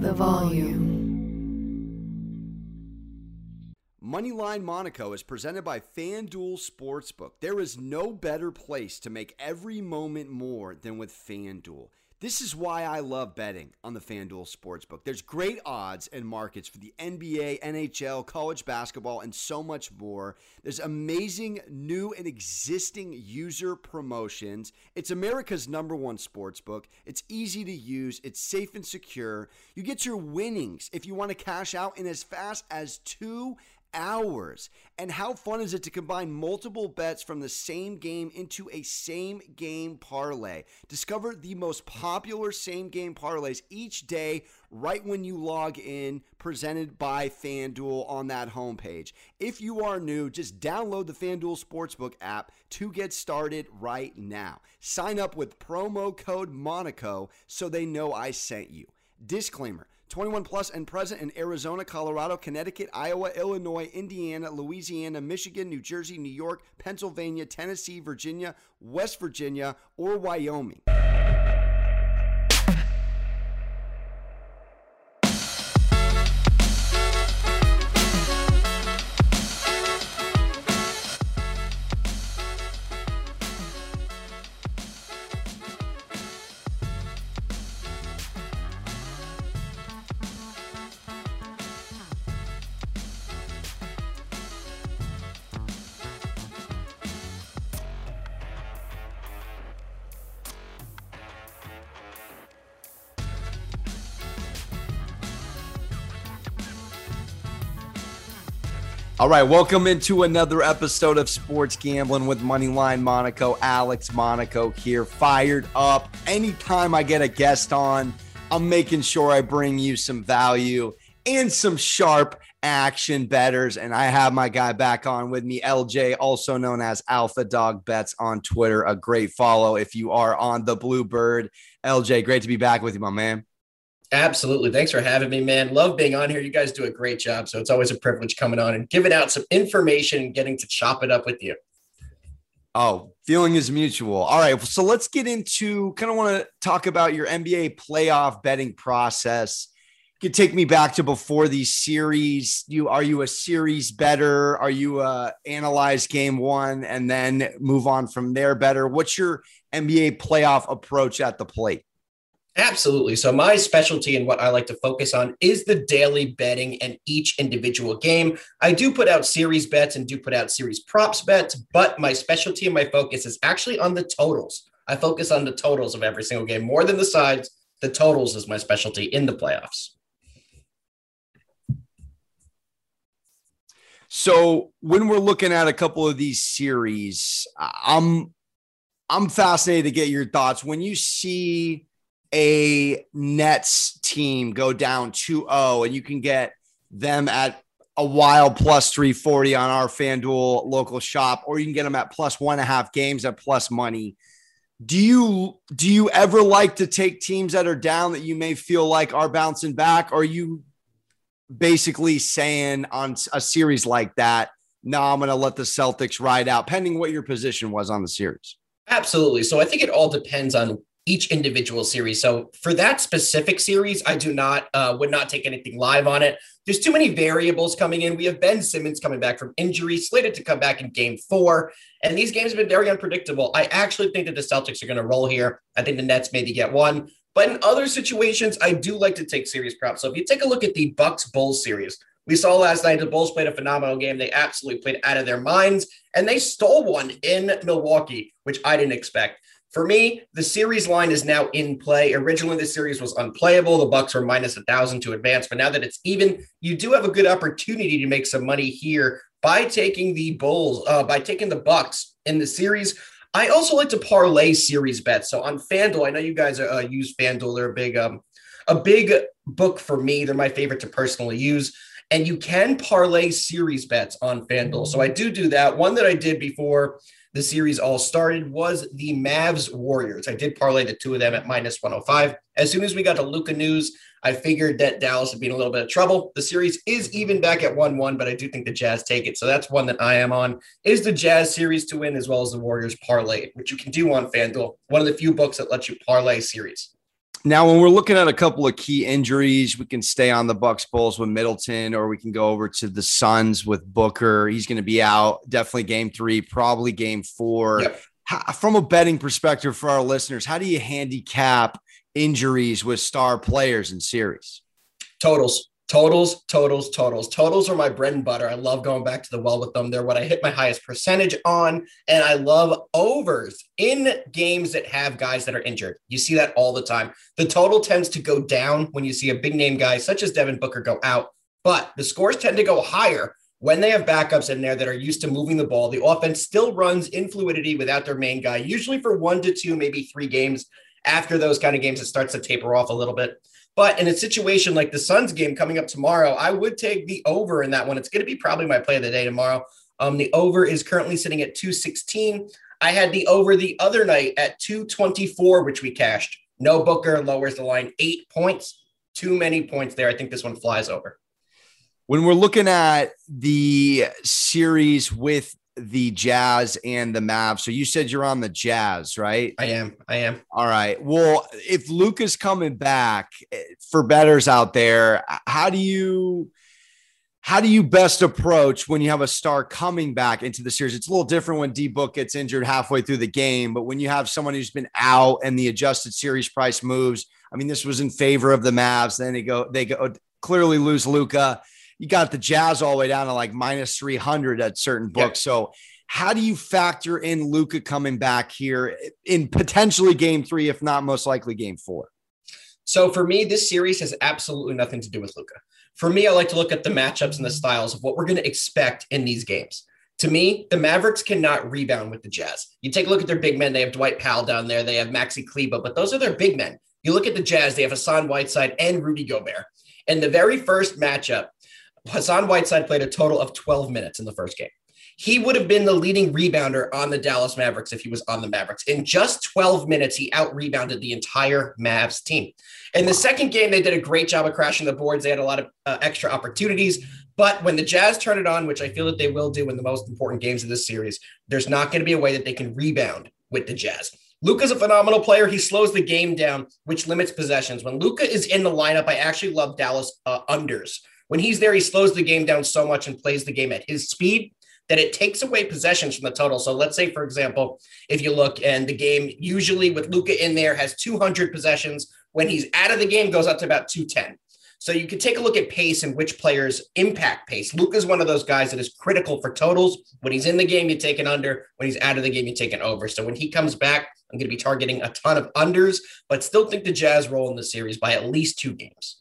the volume. Moneyline Monaco is presented by FanDuel Sportsbook. There is no better place to make every moment more than with FanDuel. This is why I love betting on the FanDuel Sportsbook. There's great odds and markets for the NBA, NHL, college basketball, and so much more. There's amazing new and existing user promotions. It's America's number one sportsbook. It's easy to use, it's safe and secure. You get your winnings if you want to cash out in as fast as two hours. And how fun is it to combine multiple bets from the same game into a same game parlay? Discover the most popular same game parlays each day right when you log in, presented by FanDuel on that homepage. If you are new, just download the FanDuel Sportsbook app to get started right now. Sign up with promo code Monaco so they know I sent you. Disclaimer 21 plus and present in Arizona, Colorado, Connecticut, Iowa, Illinois, Indiana, Louisiana, Michigan, New Jersey, New York, Pennsylvania, Tennessee, Virginia, West Virginia, or Wyoming. All right, welcome into another episode of Sports Gambling with Moneyline Monaco. Alex Monaco here, fired up. Anytime I get a guest on, I'm making sure I bring you some value and some sharp action betters. And I have my guy back on with me, LJ, also known as Alpha Dog Bets on Twitter. A great follow if you are on the Bluebird. LJ, great to be back with you, my man. Absolutely. Thanks for having me, man. Love being on here. You guys do a great job. So it's always a privilege coming on and giving out some information and getting to chop it up with you. Oh, feeling is mutual. All right. So let's get into kind of want to talk about your NBA playoff betting process. You could take me back to before these series. You are you a series better? Are you uh analyze game one and then move on from there better? What's your NBA playoff approach at the plate? Absolutely. So, my specialty and what I like to focus on is the daily betting and each individual game. I do put out series bets and do put out series props bets, but my specialty and my focus is actually on the totals. I focus on the totals of every single game more than the sides. The totals is my specialty in the playoffs. So, when we're looking at a couple of these series, I'm I'm fascinated to get your thoughts when you see a Nets team go down 2-0 and you can get them at a wild plus 340 on our FanDuel local shop, or you can get them at plus one and a half games at plus money. Do you do you ever like to take teams that are down that you may feel like are bouncing back? Or are you basically saying on a series like that, no, I'm gonna let the Celtics ride out, pending what your position was on the series? Absolutely. So I think it all depends on each individual series. So for that specific series, I do not uh, would not take anything live on it. There's too many variables coming in. We have Ben Simmons coming back from injury, slated to come back in Game Four, and these games have been very unpredictable. I actually think that the Celtics are going to roll here. I think the Nets maybe get one, but in other situations, I do like to take series props. So if you take a look at the Bucks Bulls series. We saw last night the Bulls played a phenomenal game. They absolutely played out of their minds and they stole one in Milwaukee, which I didn't expect. For me, the series line is now in play. Originally, the series was unplayable. The Bucks were minus a thousand to advance, but now that it's even, you do have a good opportunity to make some money here by taking the Bulls, uh, by taking the Bucks in the series. I also like to parlay series bets. So on FanDuel, I know you guys uh, use FanDuel. They're a big, um, a big book for me. They're my favorite to personally use. And you can parlay series bets on FanDuel. So I do do that. One that I did before the series all started was the Mavs Warriors. I did parlay the two of them at minus 105. As soon as we got to Luka news, I figured that Dallas would be in a little bit of trouble. The series is even back at 1 1, but I do think the Jazz take it. So that's one that I am on. Is the Jazz series to win as well as the Warriors parlay, which you can do on FanDuel, one of the few books that lets you parlay series. Now, when we're looking at a couple of key injuries, we can stay on the Bucks Bulls with Middleton, or we can go over to the Suns with Booker. He's going to be out definitely game three, probably game four. Yep. How, from a betting perspective for our listeners, how do you handicap injuries with star players in series? Totals. Totals, totals, totals. Totals are my bread and butter. I love going back to the well with them. They're what I hit my highest percentage on. And I love overs in games that have guys that are injured. You see that all the time. The total tends to go down when you see a big name guy such as Devin Booker go out, but the scores tend to go higher when they have backups in there that are used to moving the ball. The offense still runs in fluidity without their main guy, usually for one to two, maybe three games. After those kind of games, it starts to taper off a little bit. But in a situation like the Suns game coming up tomorrow, I would take the over in that one. It's going to be probably my play of the day tomorrow. Um, the over is currently sitting at 216. I had the over the other night at 224, which we cashed. No Booker lowers the line eight points. Too many points there. I think this one flies over. When we're looking at the series with the Jazz and the Mavs. So you said you're on the Jazz, right? I am. I am. All right. Well, if Luka's coming back eh, for betters out there, how do you how do you best approach when you have a star coming back into the series? It's a little different when D Book gets injured halfway through the game, but when you have someone who's been out and the adjusted series price moves, I mean, this was in favor of the Mavs. Then they go, they go clearly lose Luka you got the Jazz all the way down to like minus 300 at certain books. So, how do you factor in Luka coming back here in potentially game three, if not most likely game four? So, for me, this series has absolutely nothing to do with Luka. For me, I like to look at the matchups and the styles of what we're going to expect in these games. To me, the Mavericks cannot rebound with the Jazz. You take a look at their big men. They have Dwight Powell down there. They have Maxi Kleber, but those are their big men. You look at the Jazz, they have Hassan Whiteside and Rudy Gobert. And the very first matchup, Hassan Whiteside played a total of 12 minutes in the first game. He would have been the leading rebounder on the Dallas Mavericks if he was on the Mavericks. In just 12 minutes, he out rebounded the entire Mavs team. In the second game, they did a great job of crashing the boards. They had a lot of uh, extra opportunities. But when the Jazz turn it on, which I feel that they will do in the most important games of this series, there's not going to be a way that they can rebound with the Jazz. Luka's a phenomenal player. He slows the game down, which limits possessions. When Luka is in the lineup, I actually love Dallas uh, unders when he's there, he slows the game down so much and plays the game at his speed that it takes away possessions from the total. So let's say, for example, if you look and the game usually with Luka in there has 200 possessions, when he's out of the game goes up to about 210. So you can take a look at pace and which players impact pace. Luka is one of those guys that is critical for totals. When he's in the game, you take an under. When he's out of the game, you take an over. So when he comes back, I'm going to be targeting a ton of unders, but still think the Jazz roll in the series by at least two games.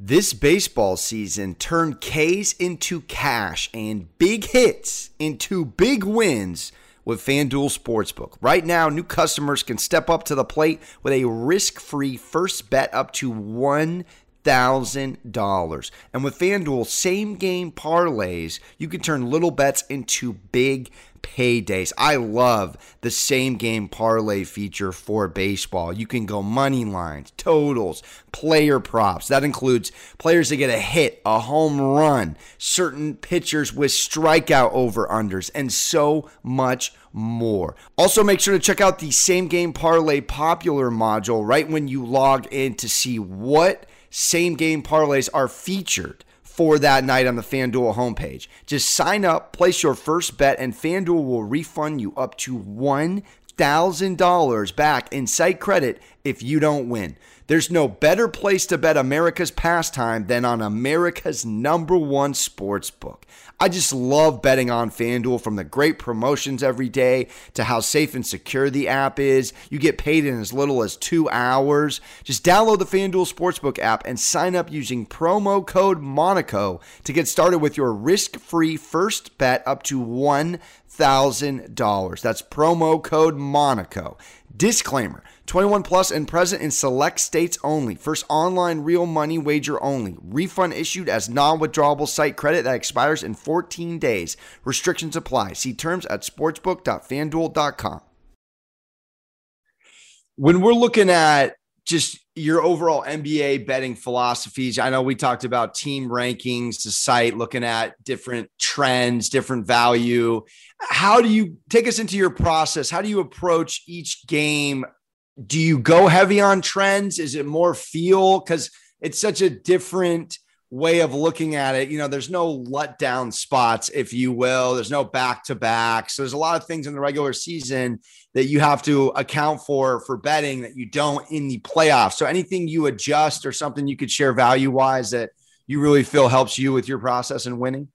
This baseball season turned K's into cash and big hits into big wins with FanDuel Sportsbook. Right now, new customers can step up to the plate with a risk free first bet up to $1,000. And with FanDuel same game parlays, you can turn little bets into big paydays. I love the same game parlay feature for baseball. You can go money lines, totals, player props. That includes players that get a hit, a home run, certain pitchers with strikeout over unders, and so much more. Also, make sure to check out the same game parlay popular module right when you log in to see what same game parlays are featured for that night on the FanDuel homepage. Just sign up, place your first bet, and FanDuel will refund you up to $1,000 back in site credit if you don't win. There's no better place to bet America's pastime than on America's number one sports book. I just love betting on FanDuel from the great promotions every day to how safe and secure the app is. You get paid in as little as two hours. Just download the FanDuel Sportsbook app and sign up using promo code Monaco to get started with your risk free first bet up to $1,000. That's promo code Monaco. Disclaimer 21 plus and present in select states only. First online real money wager only. Refund issued as non withdrawable site credit that expires in 14 days. Restrictions apply. See terms at sportsbook.fanduel.com. When we're looking at just your overall NBA betting philosophies, I know we talked about team rankings, the site, looking at different trends, different value. How do you take us into your process? How do you approach each game do you go heavy on trends? Is it more feel? Because it's such a different way of looking at it. You know, there's no letdown spots, if you will. There's no back to back. So there's a lot of things in the regular season that you have to account for for betting that you don't in the playoffs. So anything you adjust or something you could share value wise that you really feel helps you with your process and winning?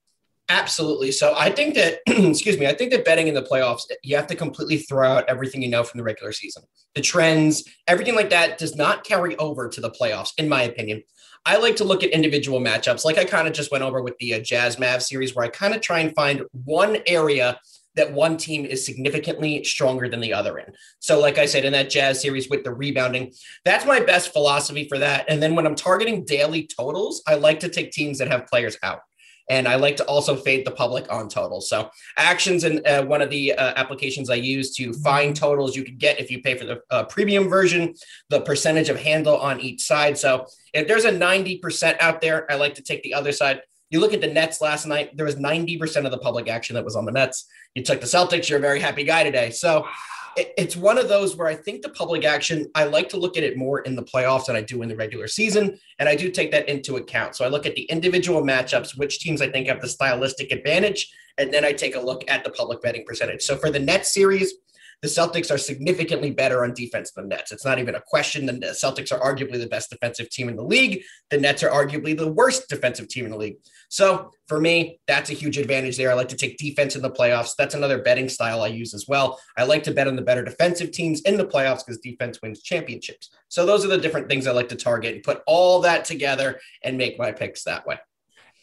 Absolutely. So I think that, excuse me, I think that betting in the playoffs, you have to completely throw out everything you know from the regular season. The trends, everything like that does not carry over to the playoffs, in my opinion. I like to look at individual matchups, like I kind of just went over with the uh, Jazz Mav series, where I kind of try and find one area that one team is significantly stronger than the other in. So, like I said, in that Jazz series with the rebounding, that's my best philosophy for that. And then when I'm targeting daily totals, I like to take teams that have players out. And I like to also fade the public on totals. So actions and uh, one of the uh, applications I use to find totals you could get if you pay for the uh, premium version, the percentage of handle on each side. So if there's a 90% out there, I like to take the other side. You look at the Nets last night, there was 90% of the public action that was on the Nets. You took the Celtics, you're a very happy guy today. So it's one of those where I think the public action, I like to look at it more in the playoffs than I do in the regular season. And I do take that into account. So I look at the individual matchups, which teams I think have the stylistic advantage. And then I take a look at the public betting percentage. So for the Nets series, the Celtics are significantly better on defense than Nets. It's not even a question. The Celtics are arguably the best defensive team in the league. The Nets are arguably the worst defensive team in the league. So for me, that's a huge advantage there. I like to take defense in the playoffs. That's another betting style I use as well. I like to bet on the better defensive teams in the playoffs because defense wins championships. So those are the different things I like to target and put all that together and make my picks that way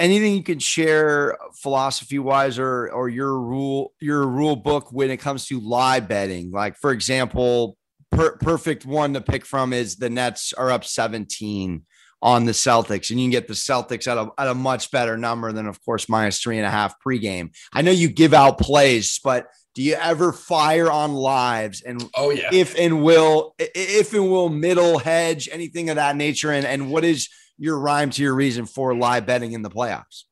anything you could share philosophy wise or or your rule your rule book when it comes to live betting? Like for example per, perfect one to pick from is the nets are up 17 on the celtics and you can get the celtics at a, at a much better number than of course minus three and a half pregame. I know you give out plays but do you ever fire on lives? And oh yeah. if and will if and will middle hedge anything of that nature? And and what is your rhyme to your reason for live betting in the playoffs.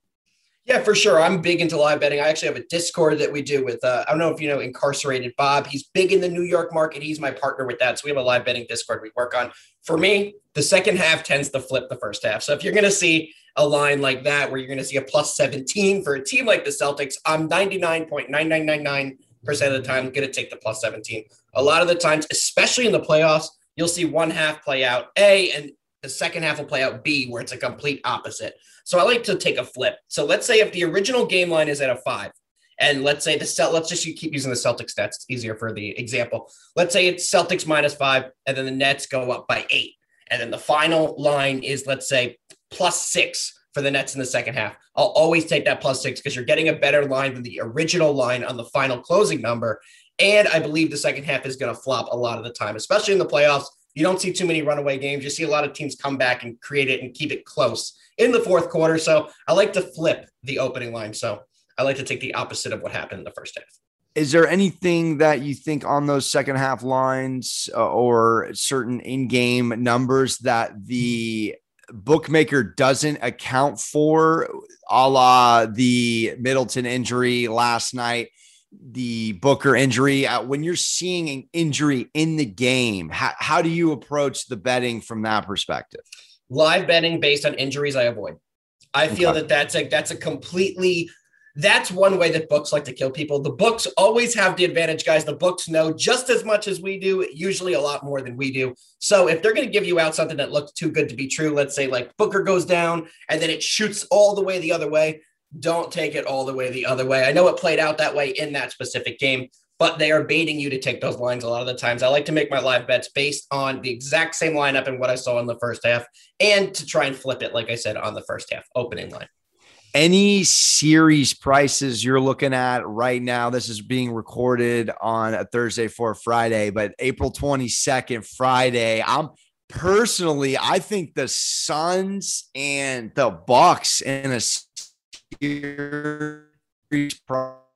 Yeah, for sure. I'm big into live betting. I actually have a Discord that we do with, uh, I don't know if you know, Incarcerated Bob. He's big in the New York market. He's my partner with that. So we have a live betting Discord we work on. For me, the second half tends to flip the first half. So if you're going to see a line like that where you're going to see a plus 17 for a team like the Celtics, I'm 99.9999% of the time going to take the plus 17. A lot of the times, especially in the playoffs, you'll see one half play out A and the second half will play out B, where it's a complete opposite. So I like to take a flip. So let's say if the original game line is at a five, and let's say the Celt, let's just keep using the Celtics stats. It's easier for the example. Let's say it's Celtics minus five, and then the Nets go up by eight. And then the final line is, let's say, plus six for the Nets in the second half. I'll always take that plus six because you're getting a better line than the original line on the final closing number. And I believe the second half is going to flop a lot of the time, especially in the playoffs you don't see too many runaway games. You see a lot of teams come back and create it and keep it close in the fourth quarter. So I like to flip the opening line. So I like to take the opposite of what happened in the first half. Is there anything that you think on those second half lines uh, or certain in game numbers that the bookmaker doesn't account for, a la the Middleton injury last night? The Booker injury. Uh, when you're seeing an injury in the game, how, how do you approach the betting from that perspective? Live betting based on injuries, I avoid. I feel okay. that that's a that's a completely that's one way that books like to kill people. The books always have the advantage, guys. The books know just as much as we do, usually a lot more than we do. So if they're going to give you out something that looks too good to be true, let's say like Booker goes down and then it shoots all the way the other way, don't take it all the way the other way. I know it played out that way in that specific game, but they are baiting you to take those lines a lot of the times. I like to make my live bets based on the exact same lineup and what I saw in the first half and to try and flip it, like I said, on the first half opening line. Any series prices you're looking at right now? This is being recorded on a Thursday for Friday, but April 22nd, Friday. I'm personally, I think the Suns and the Bucks in a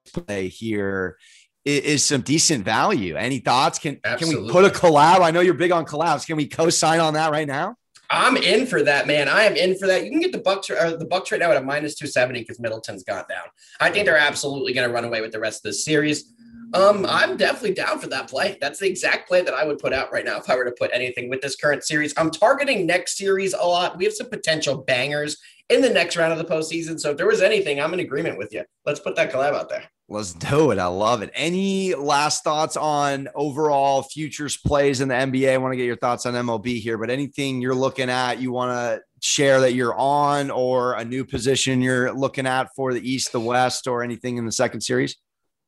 play here is some decent value. Any thoughts? Can Absolutely. can we put a collab? I know you're big on collabs. Can we co-sign on that right now? I'm in for that, man. I am in for that. You can get the Bucks or the Bucks right now at a minus 270 because Middleton's gone down. I think they're absolutely going to run away with the rest of the series. Um, I'm definitely down for that play. That's the exact play that I would put out right now if I were to put anything with this current series. I'm targeting next series a lot. We have some potential bangers in the next round of the postseason. So if there was anything, I'm in agreement with you. Let's put that collab out there. Let's do it. I love it. Any last thoughts on overall futures plays in the NBA? I want to get your thoughts on MLB here, but anything you're looking at, you want to share that you're on or a new position you're looking at for the East, the West, or anything in the second series?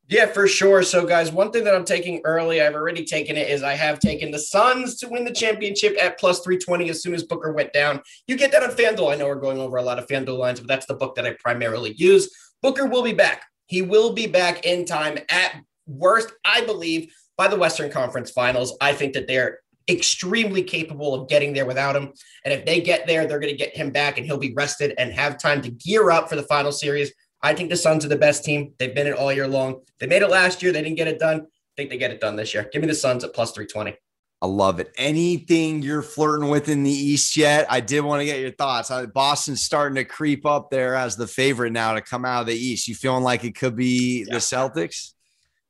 Yeah, for sure. So, guys, one thing that I'm taking early, I've already taken it, is I have taken the Suns to win the championship at plus 320 as soon as Booker went down. You get that on FanDuel. I know we're going over a lot of FanDuel lines, but that's the book that I primarily use. Booker will be back. He will be back in time at worst, I believe, by the Western Conference Finals. I think that they're extremely capable of getting there without him. And if they get there, they're going to get him back and he'll be rested and have time to gear up for the final series I think the Suns are the best team. They've been it all year long. They made it last year. They didn't get it done. I think they get it done this year. Give me the Suns at plus 320. I love it. Anything you're flirting with in the East yet? I did want to get your thoughts. Boston's starting to creep up there as the favorite now to come out of the East. You feeling like it could be yeah. the Celtics?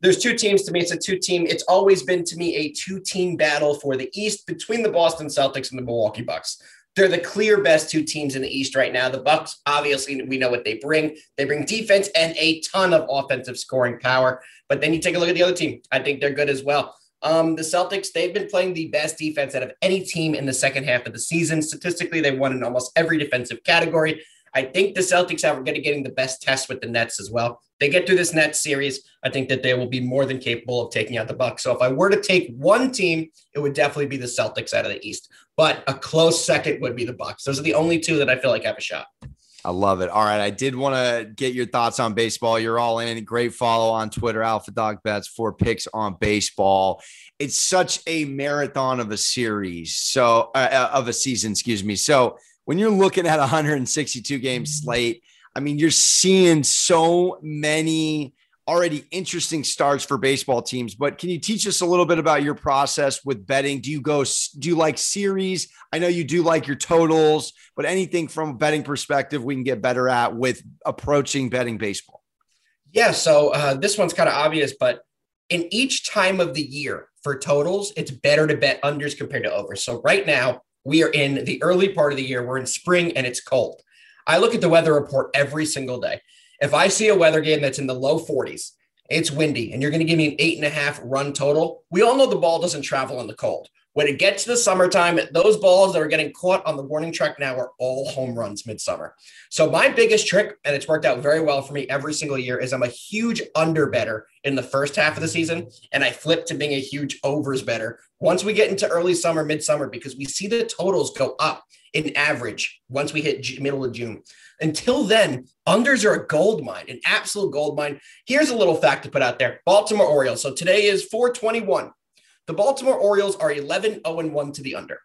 There's two teams to me. It's a two team. It's always been to me a two team battle for the East between the Boston Celtics and the Milwaukee Bucks. They're the clear best two teams in the East right now. The Bucks, obviously, we know what they bring. They bring defense and a ton of offensive scoring power. But then you take a look at the other team. I think they're good as well. Um, the Celtics, they've been playing the best defense out of any team in the second half of the season. Statistically, they won in almost every defensive category. I think the Celtics are going to getting the best test with the Nets as well. They get through this Nets series. I think that they will be more than capable of taking out the Bucks. So if I were to take one team, it would definitely be the Celtics out of the East. But a close second would be the Bucks. Those are the only two that I feel like have a shot. I love it. All right. I did want to get your thoughts on baseball. You're all in. Great follow on Twitter, Alpha Dog Bets for picks on baseball. It's such a marathon of a series. So, uh, uh of a season, excuse me. So, when you're looking at 162 game slate, I mean, you're seeing so many already interesting starts for baseball teams. But can you teach us a little bit about your process with betting? Do you go, do you like series? I know you do like your totals, but anything from a betting perspective we can get better at with approaching betting baseball? Yeah. So uh, this one's kind of obvious, but in each time of the year for totals, it's better to bet unders compared to overs. So right now, we are in the early part of the year. We're in spring and it's cold. I look at the weather report every single day. If I see a weather game that's in the low 40s, it's windy, and you're going to give me an eight and a half run total, we all know the ball doesn't travel in the cold. When it gets to the summertime, those balls that are getting caught on the warning track now are all home runs midsummer. So my biggest trick, and it's worked out very well for me every single year, is I'm a huge under better in the first half of the season, and I flip to being a huge overs better once we get into early summer, midsummer, because we see the totals go up in average once we hit middle of June. Until then, unders are a gold mine, an absolute gold mine. Here's a little fact to put out there Baltimore Orioles. So today is 421. The Baltimore Orioles are 11 0 1 to the under.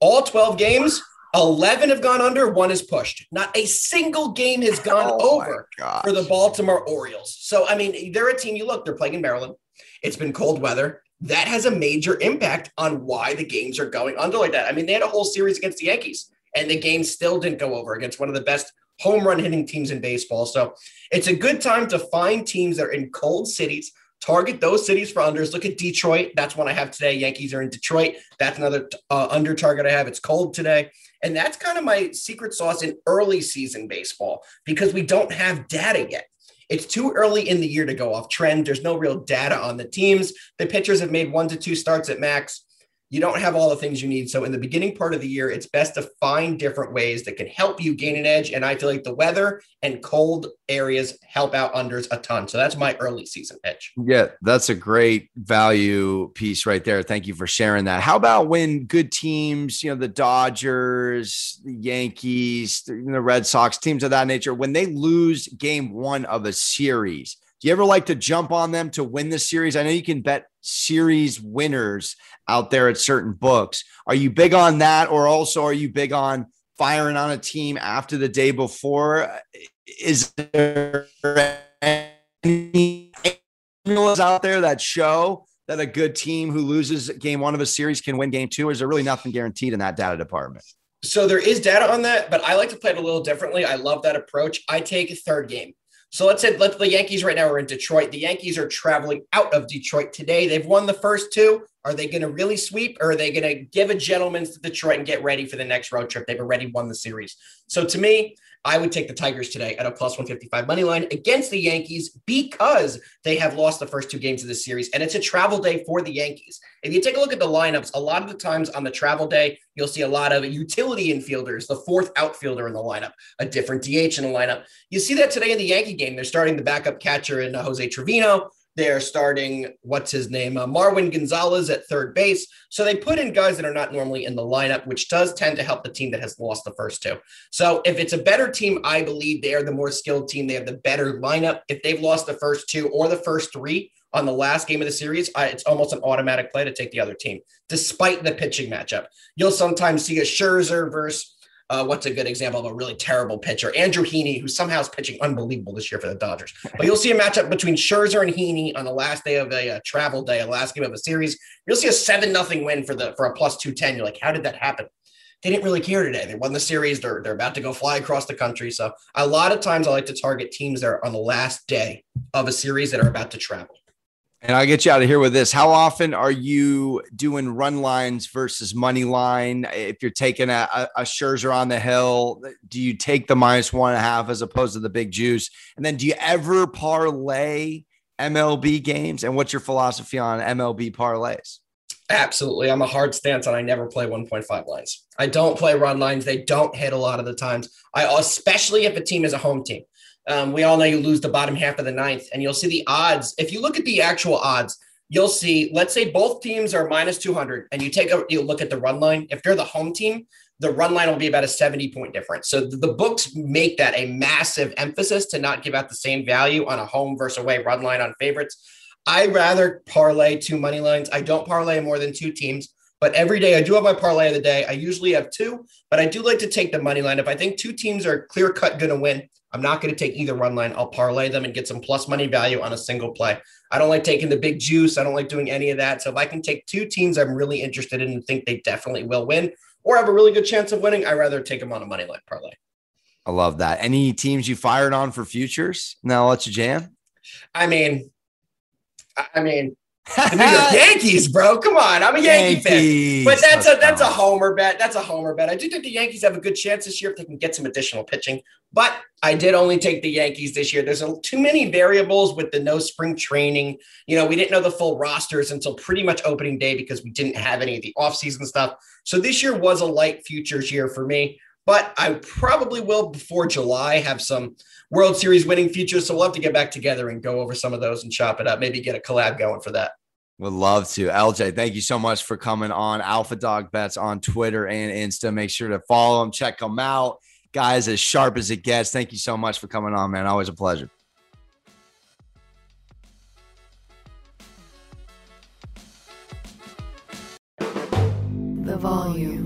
All 12 games, 11 have gone under, one is pushed. Not a single game has gone oh over for the Baltimore Orioles. So, I mean, they're a team you look, they're playing in Maryland. It's been cold weather. That has a major impact on why the games are going under like that. I mean, they had a whole series against the Yankees, and the game still didn't go over against one of the best home run hitting teams in baseball. So it's a good time to find teams that are in cold cities, target those cities for unders. Look at Detroit. That's one I have today. Yankees are in Detroit. That's another uh, under target I have. It's cold today. And that's kind of my secret sauce in early season baseball because we don't have data yet. It's too early in the year to go off trend. There's no real data on the teams. The pitchers have made one to two starts at max you don't have all the things you need. So in the beginning part of the year, it's best to find different ways that can help you gain an edge. And I feel like the weather and cold areas help out unders a ton. So that's my early season pitch. Yeah, that's a great value piece right there. Thank you for sharing that. How about when good teams, you know, the Dodgers, the Yankees, the Red Sox, teams of that nature, when they lose game one of a series, you ever like to jump on them to win the series? I know you can bet series winners out there at certain books. Are you big on that, or also are you big on firing on a team after the day before? Is there any out there that show that a good team who loses game one of a series can win game two? Or is there really nothing guaranteed in that data department? So there is data on that, but I like to play it a little differently. I love that approach. I take third game. So let's say let the Yankees right now are in Detroit. The Yankees are traveling out of Detroit today. They've won the first two. Are they going to really sweep or are they going to give a gentleman's to Detroit and get ready for the next road trip? They've already won the series. So to me, I would take the Tigers today at a plus 155 money line against the Yankees because they have lost the first two games of the series. And it's a travel day for the Yankees. If you take a look at the lineups, a lot of the times on the travel day, you'll see a lot of utility infielders, the fourth outfielder in the lineup, a different DH in the lineup. You see that today in the Yankee game. They're starting the backup catcher in Jose Trevino. They're starting, what's his name? Uh, Marwin Gonzalez at third base. So they put in guys that are not normally in the lineup, which does tend to help the team that has lost the first two. So if it's a better team, I believe they are the more skilled team. They have the better lineup. If they've lost the first two or the first three on the last game of the series, I, it's almost an automatic play to take the other team, despite the pitching matchup. You'll sometimes see a Scherzer versus uh, what's a good example of a really terrible pitcher? Andrew Heaney, who somehow is pitching unbelievable this year for the Dodgers. But you'll see a matchup between Scherzer and Heaney on the last day of a, a travel day, a last game of a series. You'll see a seven nothing win for the for a plus two ten. You're like, how did that happen? They didn't really care today. They won the series. They're they're about to go fly across the country. So a lot of times I like to target teams that are on the last day of a series that are about to travel. And I'll get you out of here with this. How often are you doing run lines versus money line? If you're taking a, a, Scherzer on the hill, do you take the minus one and a half as opposed to the big juice? And then do you ever parlay MLB games? And what's your philosophy on MLB parlays? Absolutely. I'm a hard stance and I never play 1.5 lines. I don't play run lines. They don't hit a lot of the times. I especially if a team is a home team. Um, we all know you lose the bottom half of the ninth, and you'll see the odds. If you look at the actual odds, you'll see, let's say both teams are minus 200, and you take a you look at the run line. If they're the home team, the run line will be about a 70 point difference. So the books make that a massive emphasis to not give out the same value on a home versus away run line on favorites. I rather parlay two money lines. I don't parlay more than two teams, but every day I do have my parlay of the day. I usually have two, but I do like to take the money line. If I think two teams are clear cut going to win, I'm not going to take either run line. I'll parlay them and get some plus money value on a single play. I don't like taking the big juice. I don't like doing any of that. So if I can take two teams I'm really interested in and think they definitely will win or have a really good chance of winning, I rather take them on a money line parlay. I love that. Any teams you fired on for futures? Now I'll let you jam. I mean, I mean, the New York Yankees, bro. Come on, I'm a Yankee Yankees. fan, but that's a that's a homer bet. That's a homer bet. I do think the Yankees have a good chance this year if they can get some additional pitching. But I did only take the Yankees this year. There's a, too many variables with the no spring training. You know, we didn't know the full rosters until pretty much opening day because we didn't have any of the offseason stuff. So this year was a light futures year for me. But I probably will before July have some World Series winning futures. So we'll have to get back together and go over some of those and chop it up. Maybe get a collab going for that. Would love to. LJ, thank you so much for coming on Alpha Dog Bets on Twitter and Insta. Make sure to follow them, check them out. Guys, as sharp as it gets. Thank you so much for coming on, man. Always a pleasure. The volume.